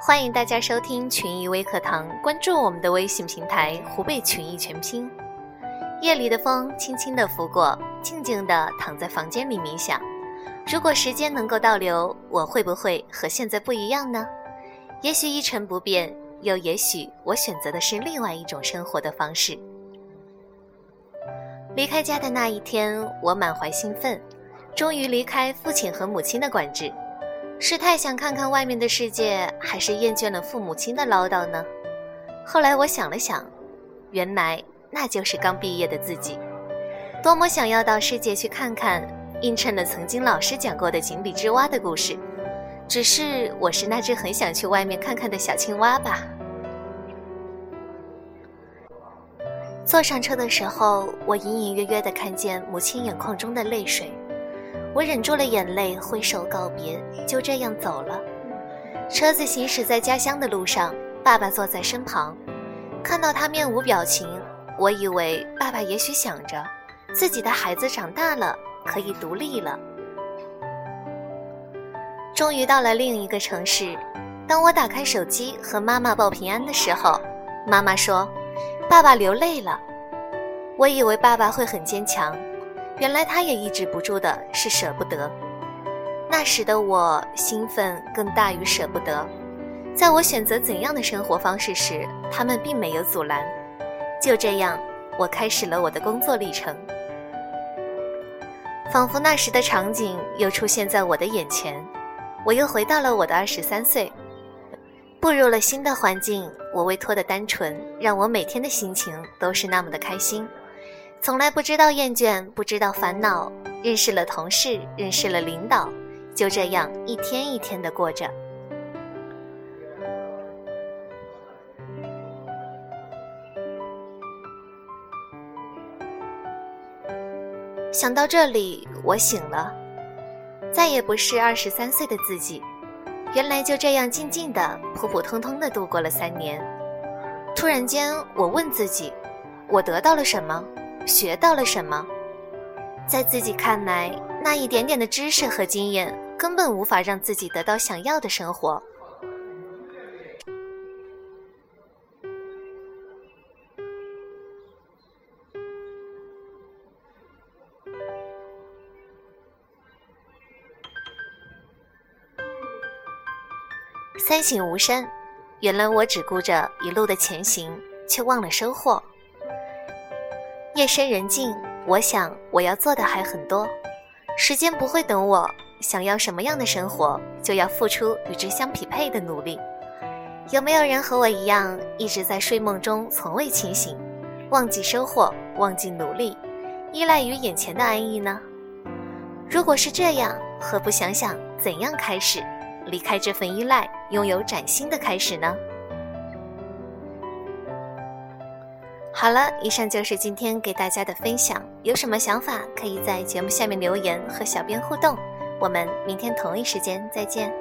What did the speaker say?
欢迎大家收听群艺微课堂，关注我们的微信平台“湖北群艺全拼”。夜里的风轻轻地拂过，静静地躺在房间里冥想。如果时间能够倒流，我会不会和现在不一样呢？也许一成不变，又也许我选择的是另外一种生活的方式。离开家的那一天，我满怀兴奋，终于离开父亲和母亲的管制。是太想看看外面的世界，还是厌倦了父母亲的唠叨呢？后来我想了想，原来那就是刚毕业的自己，多么想要到世界去看看，映衬了曾经老师讲过的井底之蛙的故事。只是我是那只很想去外面看看的小青蛙吧。坐上车的时候，我隐隐约约地看见母亲眼眶中的泪水。我忍住了眼泪，挥手告别，就这样走了。车子行驶在家乡的路上，爸爸坐在身旁，看到他面无表情，我以为爸爸也许想着自己的孩子长大了，可以独立了。终于到了另一个城市，当我打开手机和妈妈报平安的时候，妈妈说：“爸爸流泪了。”我以为爸爸会很坚强。原来他也抑制不住的是舍不得。那时的我兴奋更大于舍不得。在我选择怎样的生活方式时，他们并没有阻拦。就这样，我开始了我的工作历程。仿佛那时的场景又出现在我的眼前，我又回到了我的二十三岁，步入了新的环境。我未脱的单纯，让我每天的心情都是那么的开心。从来不知道厌倦，不知道烦恼，认识了同事，认识了领导，就这样一天一天的过着。想到这里，我醒了，再也不是二十三岁的自己，原来就这样静静的、普普通通的度过了三年。突然间，我问自己：我得到了什么？学到了什么？在自己看来，那一点点的知识和经验根本无法让自己得到想要的生活。三省吾身，原来我只顾着一路的前行，却忘了收获。夜深人静，我想我要做的还很多，时间不会等我。想要什么样的生活，就要付出与之相匹配的努力。有没有人和我一样，一直在睡梦中从未清醒，忘记收获，忘记努力，依赖于眼前的安逸呢？如果是这样，何不想想怎样开始，离开这份依赖，拥有崭新的开始呢？好了，以上就是今天给大家的分享。有什么想法，可以在节目下面留言和小编互动。我们明天同一时间再见。